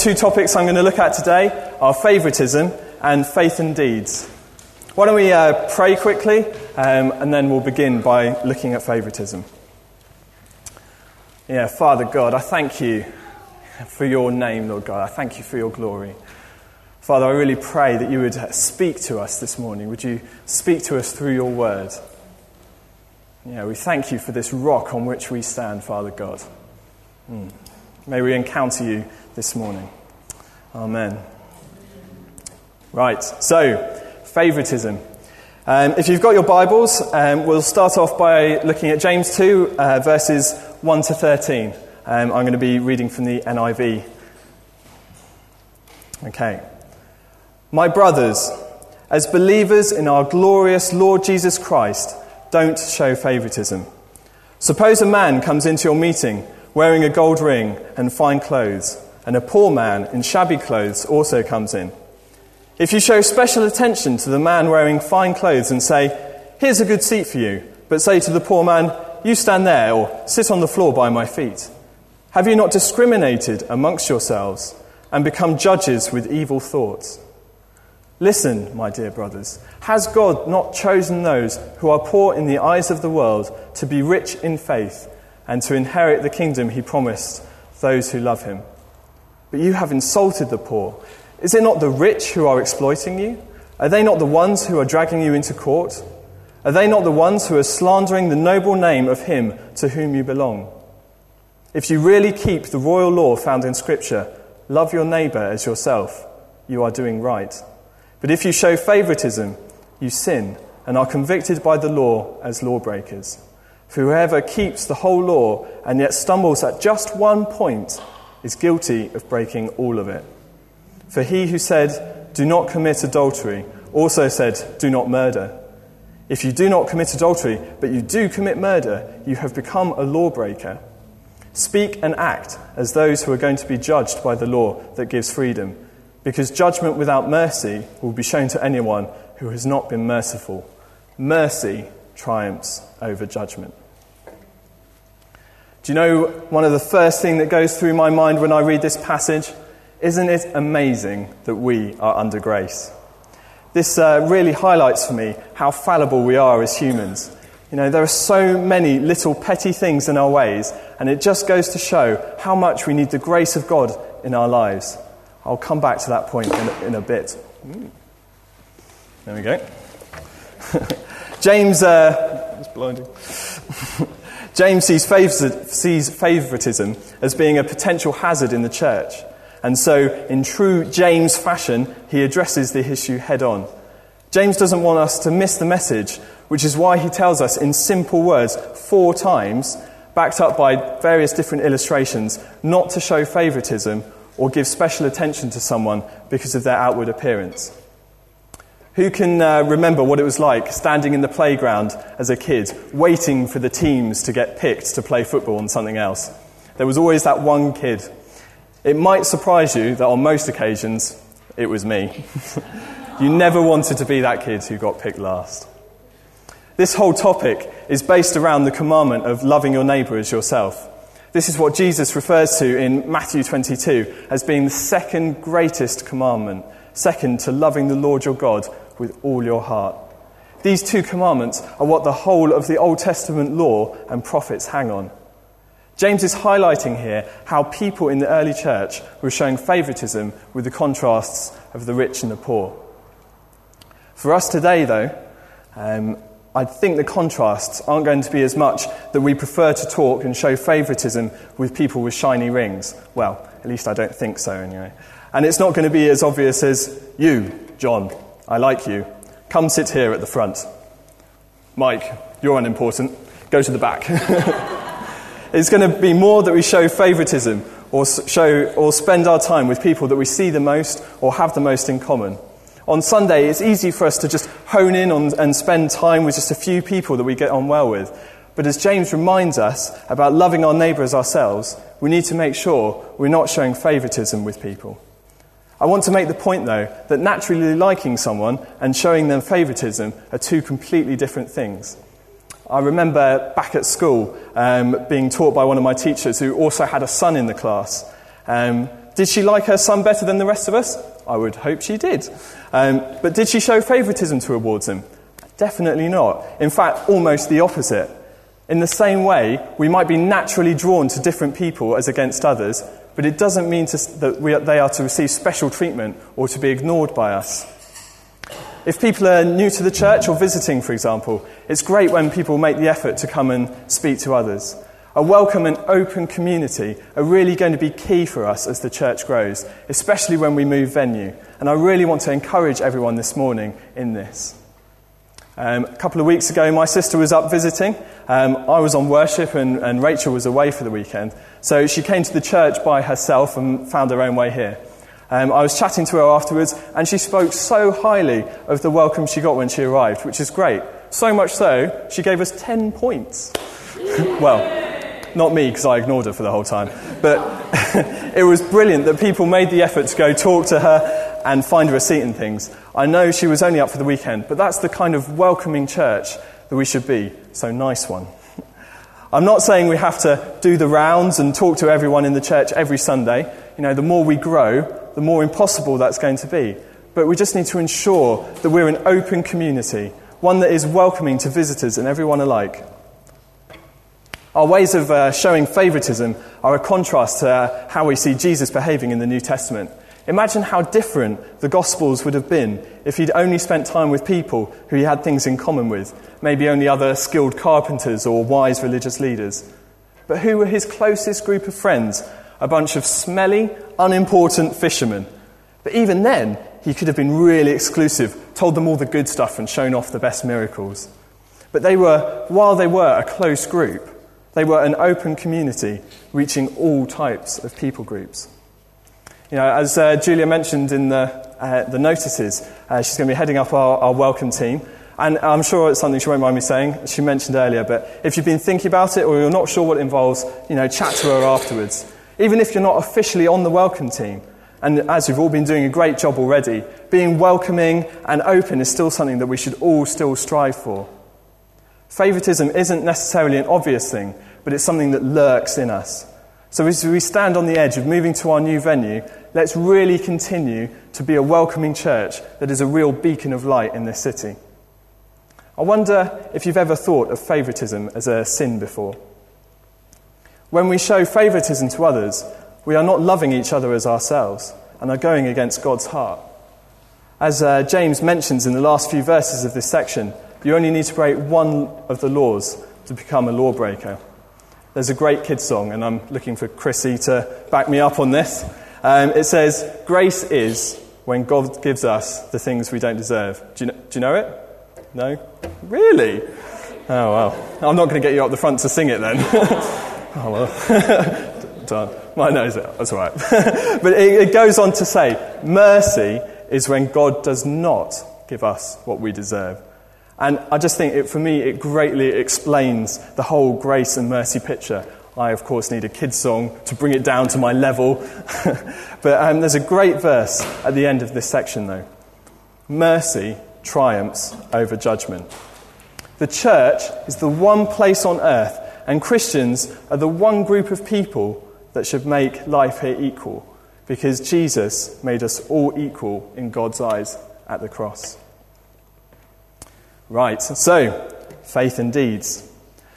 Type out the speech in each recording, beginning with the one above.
two topics I'm going to look at today are favouritism and faith and deeds. Why don't we uh, pray quickly um, and then we'll begin by looking at favouritism. Yeah, Father God, I thank you for your name, Lord God. I thank you for your glory. Father, I really pray that you would speak to us this morning. Would you speak to us through your word? Yeah, we thank you for this rock on which we stand, Father God. Mm. May we encounter you this morning. Amen. Right, so, favouritism. Um, if you've got your Bibles, um, we'll start off by looking at James 2, uh, verses 1 to 13. Um, I'm going to be reading from the NIV. Okay. My brothers, as believers in our glorious Lord Jesus Christ, don't show favouritism. Suppose a man comes into your meeting wearing a gold ring and fine clothes, and a poor man in shabby clothes also comes in. If you show special attention to the man wearing fine clothes and say, Here's a good seat for you, but say to the poor man, You stand there, or sit on the floor by my feet, have you not discriminated amongst yourselves and become judges with evil thoughts? Listen, my dear brothers, has God not chosen those who are poor in the eyes of the world to be rich in faith and to inherit the kingdom he promised those who love him? But you have insulted the poor. Is it not the rich who are exploiting you? Are they not the ones who are dragging you into court? Are they not the ones who are slandering the noble name of him to whom you belong? If you really keep the royal law found in Scripture, love your neighbour as yourself, you are doing right. But if you show favouritism, you sin and are convicted by the law as lawbreakers. For whoever keeps the whole law and yet stumbles at just one point is guilty of breaking all of it. For he who said, Do not commit adultery, also said, Do not murder. If you do not commit adultery, but you do commit murder, you have become a lawbreaker. Speak and act as those who are going to be judged by the law that gives freedom, because judgment without mercy will be shown to anyone who has not been merciful. Mercy triumphs over judgment. Do you know one of the first things that goes through my mind when I read this passage? Isn't it amazing that we are under grace? This uh, really highlights for me how fallible we are as humans. You know, there are so many little petty things in our ways, and it just goes to show how much we need the grace of God in our lives. I'll come back to that point in a, in a bit. There we go. James, uh, it's blinding. James sees, sees favoritism as being a potential hazard in the church. And so, in true James fashion, he addresses the issue head on. James doesn't want us to miss the message, which is why he tells us in simple words four times, backed up by various different illustrations, not to show favoritism or give special attention to someone because of their outward appearance. Who can uh, remember what it was like standing in the playground as a kid, waiting for the teams to get picked to play football and something else? There was always that one kid. It might surprise you that on most occasions, it was me. you never wanted to be that kid who got picked last. This whole topic is based around the commandment of loving your neighbour as yourself. This is what Jesus refers to in Matthew 22 as being the second greatest commandment, second to loving the Lord your God with all your heart. These two commandments are what the whole of the Old Testament law and prophets hang on. James is highlighting here how people in the early church were showing favoritism with the contrasts of the rich and the poor. For us today, though, um, I think the contrasts aren't going to be as much that we prefer to talk and show favoritism with people with shiny rings. Well, at least I don't think so, anyway. And it's not going to be as obvious as you, John, I like you. Come sit here at the front. Mike, you're unimportant. Go to the back. it's going to be more that we show favoritism or, show, or spend our time with people that we see the most or have the most in common. On Sunday, it's easy for us to just hone in on and spend time with just a few people that we get on well with. But as James reminds us about loving our neighbour as ourselves, we need to make sure we're not showing favouritism with people. I want to make the point, though, that naturally liking someone and showing them favouritism are two completely different things. I remember back at school um, being taught by one of my teachers who also had a son in the class. Um, did she like her son better than the rest of us? I would hope she did. Um, but did she show favouritism towards him? Definitely not. In fact, almost the opposite. In the same way, we might be naturally drawn to different people as against others, but it doesn't mean to, that we, they are to receive special treatment or to be ignored by us. If people are new to the church or visiting, for example, it's great when people make the effort to come and speak to others. A welcome and open community are really going to be key for us as the church grows, especially when we move venue. And I really want to encourage everyone this morning in this. Um, a couple of weeks ago, my sister was up visiting. Um, I was on worship, and, and Rachel was away for the weekend. So she came to the church by herself and found her own way here. Um, I was chatting to her afterwards, and she spoke so highly of the welcome she got when she arrived, which is great. So much so, she gave us 10 points. well, not me, because I ignored her for the whole time. But it was brilliant that people made the effort to go talk to her and find her a seat and things. I know she was only up for the weekend, but that's the kind of welcoming church that we should be. So, nice one. I'm not saying we have to do the rounds and talk to everyone in the church every Sunday. You know, the more we grow, the more impossible that's going to be. But we just need to ensure that we're an open community, one that is welcoming to visitors and everyone alike. Our ways of uh, showing favouritism are a contrast to uh, how we see Jesus behaving in the New Testament. Imagine how different the Gospels would have been if he'd only spent time with people who he had things in common with, maybe only other skilled carpenters or wise religious leaders. But who were his closest group of friends? A bunch of smelly, unimportant fishermen. But even then, he could have been really exclusive, told them all the good stuff and shown off the best miracles. But they were, while they were a close group, they were an open community reaching all types of people groups. You know, as uh, Julia mentioned in the, uh, the notices, uh, she's going to be heading up our, our welcome team. And I'm sure it's something she won't mind me saying, she mentioned earlier, but if you've been thinking about it or you're not sure what it involves, you know, chat to her afterwards. Even if you're not officially on the welcome team, and as we've all been doing a great job already, being welcoming and open is still something that we should all still strive for. Favoritism isn't necessarily an obvious thing, but it's something that lurks in us. So as we stand on the edge of moving to our new venue, let's really continue to be a welcoming church that is a real beacon of light in this city. I wonder if you've ever thought of favouritism as a sin before. When we show favouritism to others, we are not loving each other as ourselves and are going against God's heart. As uh, James mentions in the last few verses of this section, you only need to break one of the laws to become a lawbreaker. There's a great kids song, and I'm looking for Chrissy to back me up on this. Um, it says, Grace is when God gives us the things we don't deserve. Do you, know, do you know it? No? Really? Oh, well. I'm not going to get you up the front to sing it then. oh, well. Done. Knows it. That's all right. but it, it goes on to say, Mercy is when God does not give us what we deserve. And I just think, it, for me, it greatly explains the whole grace and mercy picture. I, of course, need a kid's song to bring it down to my level. but um, there's a great verse at the end of this section, though. Mercy triumphs over judgment. The church is the one place on earth, and Christians are the one group of people that should make life here equal, because Jesus made us all equal in God's eyes at the cross. Right, so faith and deeds.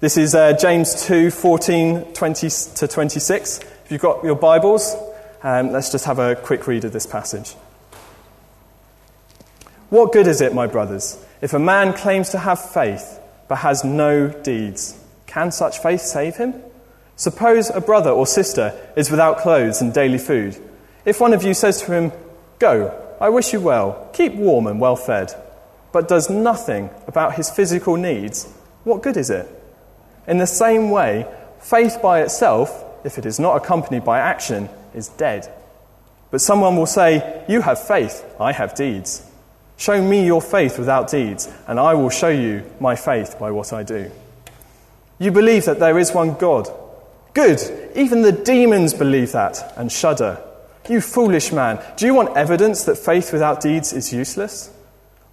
This is uh, James 2 14 20 to 26. If you've got your Bibles, um, let's just have a quick read of this passage. What good is it, my brothers, if a man claims to have faith but has no deeds? Can such faith save him? Suppose a brother or sister is without clothes and daily food. If one of you says to him, Go, I wish you well, keep warm and well fed but does nothing about his physical needs, what good is it? In the same way, faith by itself, if it is not accompanied by action, is dead. But someone will say, You have faith, I have deeds. Show me your faith without deeds, and I will show you my faith by what I do. You believe that there is one God. Good, even the demons believe that and shudder. You foolish man, do you want evidence that faith without deeds is useless?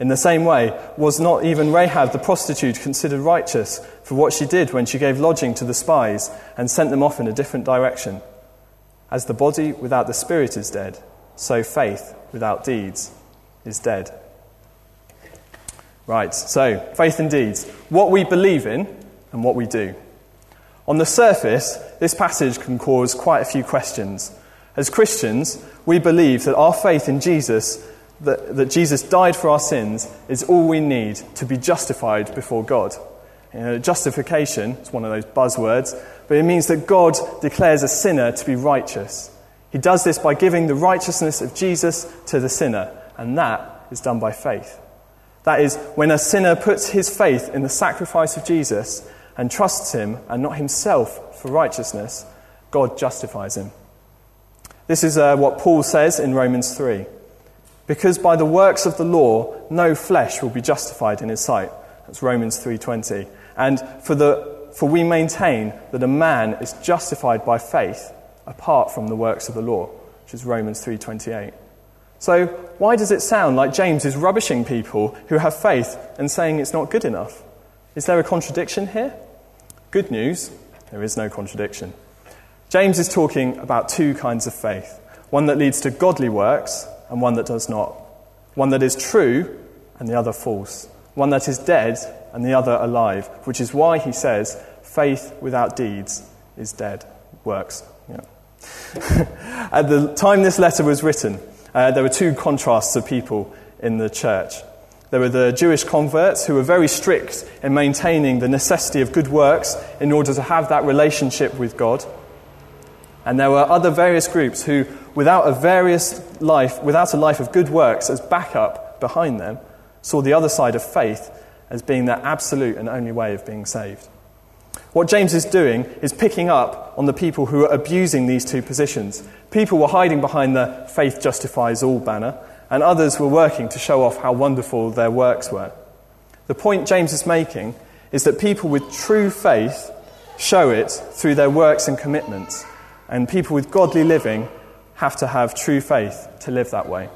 In the same way, was not even Rahab the prostitute considered righteous for what she did when she gave lodging to the spies and sent them off in a different direction? As the body without the spirit is dead, so faith without deeds is dead. Right, so faith and deeds. What we believe in and what we do. On the surface, this passage can cause quite a few questions. As Christians, we believe that our faith in Jesus that, that Jesus died for our sins is all we need to be justified before God. You know, justification is one of those buzzwords, but it means that God declares a sinner to be righteous. He does this by giving the righteousness of Jesus to the sinner, and that is done by faith. That is, when a sinner puts his faith in the sacrifice of Jesus and trusts him and not himself for righteousness, God justifies him. This is uh, what Paul says in Romans 3 because by the works of the law no flesh will be justified in his sight. That's romans 3.20 and for, the, for we maintain that a man is justified by faith apart from the works of the law which is romans 3.28 so why does it sound like james is rubbishing people who have faith and saying it's not good enough? Is there a contradiction here? Good news there is no contradiction. James is talking about two kinds of faith. One that leads to godly works and one that does not. One that is true and the other false. One that is dead and the other alive, which is why he says, faith without deeds is dead. Works. Yeah. At the time this letter was written, uh, there were two contrasts of people in the church. There were the Jewish converts who were very strict in maintaining the necessity of good works in order to have that relationship with God. And there were other various groups who, without a various life, without a life of good works as backup behind them, saw the other side of faith as being their absolute and only way of being saved. What James is doing is picking up on the people who are abusing these two positions. People were hiding behind the faith justifies all banner, and others were working to show off how wonderful their works were. The point James is making is that people with true faith show it through their works and commitments and people with godly living have to have true faith to live that way.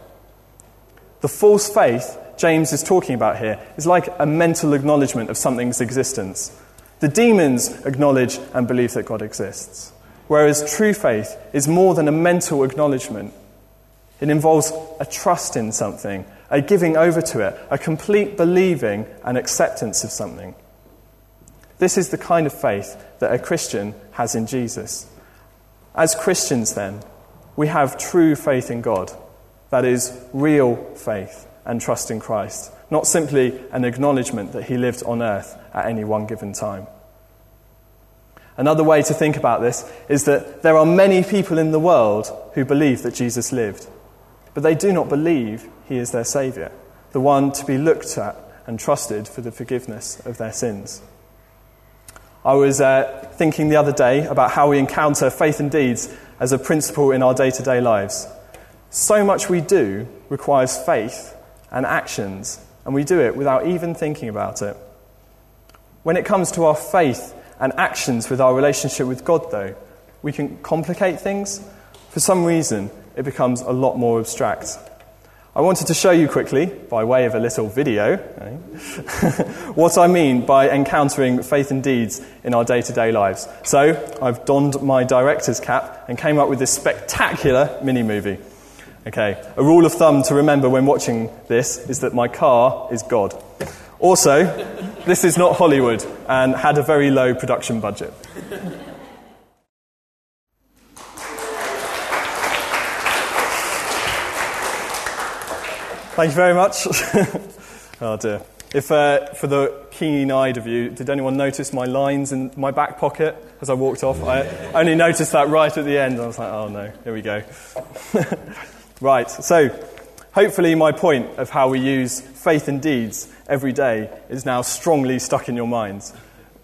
The false faith James is talking about here is like a mental acknowledgement of something's existence. The demons acknowledge and believe that God exists, whereas true faith is more than a mental acknowledgement. It involves a trust in something, a giving over to it, a complete believing and acceptance of something. This is the kind of faith that a Christian has in Jesus. As Christians, then, we have true faith in God. That is, real faith and trust in Christ, not simply an acknowledgement that he lived on earth at any one given time. Another way to think about this is that there are many people in the world who believe that Jesus lived, but they do not believe he is their Saviour, the one to be looked at and trusted for the forgiveness of their sins. I was uh, thinking the other day about how we encounter faith and deeds as a principle in our day to day lives. So much we do requires faith and actions, and we do it without even thinking about it. When it comes to our faith and actions with our relationship with God, though, we can complicate things. For some reason, it becomes a lot more abstract. I wanted to show you quickly, by way of a little video, eh, what I mean by encountering faith and deeds in our day to day lives. So, I've donned my director's cap and came up with this spectacular mini movie. Okay, a rule of thumb to remember when watching this is that my car is God. Also, this is not Hollywood and had a very low production budget. Thank you very much. oh dear. If, uh, for the keen eyed of you, did anyone notice my lines in my back pocket as I walked off? I only noticed that right at the end. I was like, oh no, here we go. right, so hopefully, my point of how we use faith and deeds every day is now strongly stuck in your minds.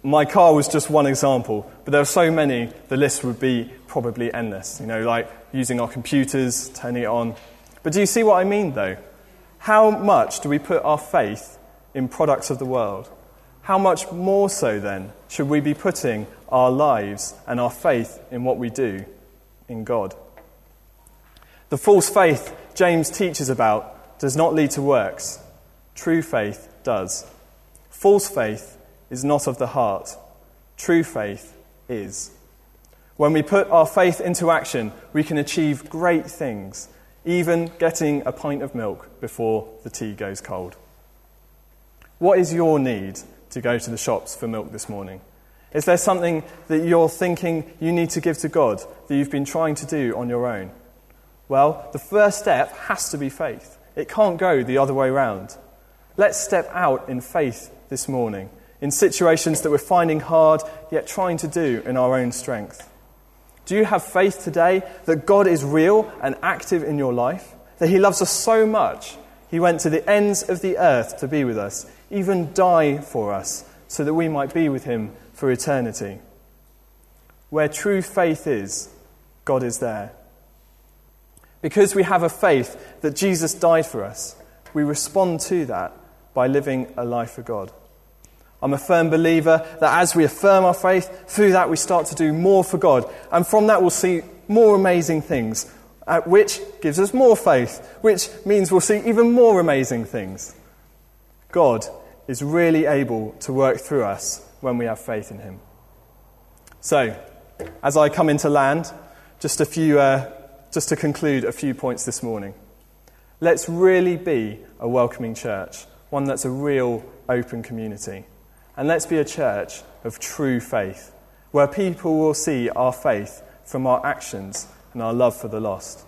My car was just one example, but there are so many, the list would be probably endless. You know, like using our computers, turning it on. But do you see what I mean, though? How much do we put our faith in products of the world? How much more so, then, should we be putting our lives and our faith in what we do in God? The false faith James teaches about does not lead to works, true faith does. False faith is not of the heart, true faith is. When we put our faith into action, we can achieve great things even getting a pint of milk before the tea goes cold. What is your need to go to the shops for milk this morning? Is there something that you're thinking you need to give to God that you've been trying to do on your own? Well, the first step has to be faith. It can't go the other way around. Let's step out in faith this morning in situations that we're finding hard yet trying to do in our own strength. Do you have faith today that God is real and active in your life? That He loves us so much, He went to the ends of the earth to be with us, even die for us, so that we might be with Him for eternity? Where true faith is, God is there. Because we have a faith that Jesus died for us, we respond to that by living a life for God. I'm a firm believer that as we affirm our faith, through that we start to do more for God. And from that we'll see more amazing things, uh, which gives us more faith, which means we'll see even more amazing things. God is really able to work through us when we have faith in Him. So, as I come into land, just a few, uh, just to conclude a few points this morning. Let's really be a welcoming church, one that's a real open community. And let's be a church of true faith, where people will see our faith from our actions and our love for the lost.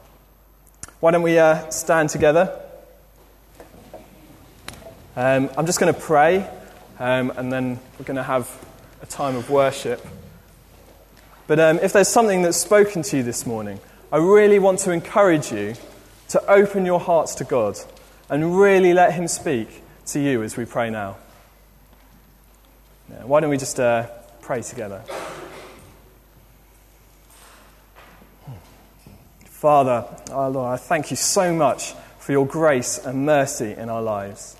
Why don't we uh, stand together? Um, I'm just going to pray, um, and then we're going to have a time of worship. But um, if there's something that's spoken to you this morning, I really want to encourage you to open your hearts to God and really let Him speak to you as we pray now. Yeah, why don't we just uh, pray together? Father, our Lord, I thank you so much for your grace and mercy in our lives.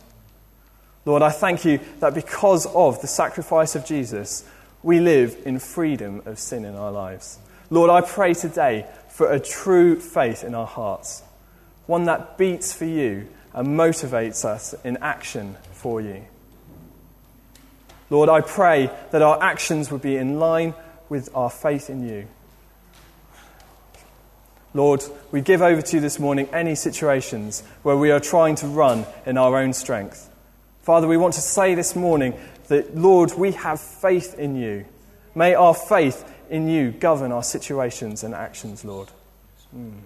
Lord, I thank you that because of the sacrifice of Jesus, we live in freedom of sin in our lives. Lord, I pray today for a true faith in our hearts, one that beats for you and motivates us in action for you. Lord, I pray that our actions would be in line with our faith in you. Lord, we give over to you this morning any situations where we are trying to run in our own strength. Father, we want to say this morning that, Lord, we have faith in you. May our faith in you govern our situations and actions, Lord. Mm.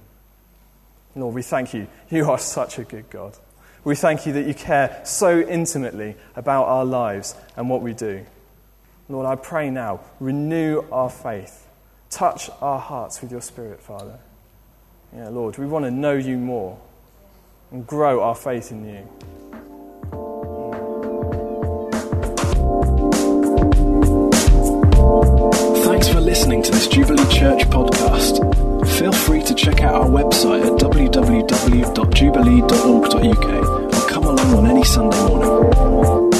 Lord, we thank you. You are such a good God. We thank you that you care so intimately about our lives and what we do. Lord, I pray now, renew our faith. Touch our hearts with your Spirit, Father. Yeah, Lord, we want to know you more and grow our faith in you. Thanks for listening to this Jubilee Church podcast. Feel free to check out our website at www.jubilee.org.uk or come along on any Sunday morning.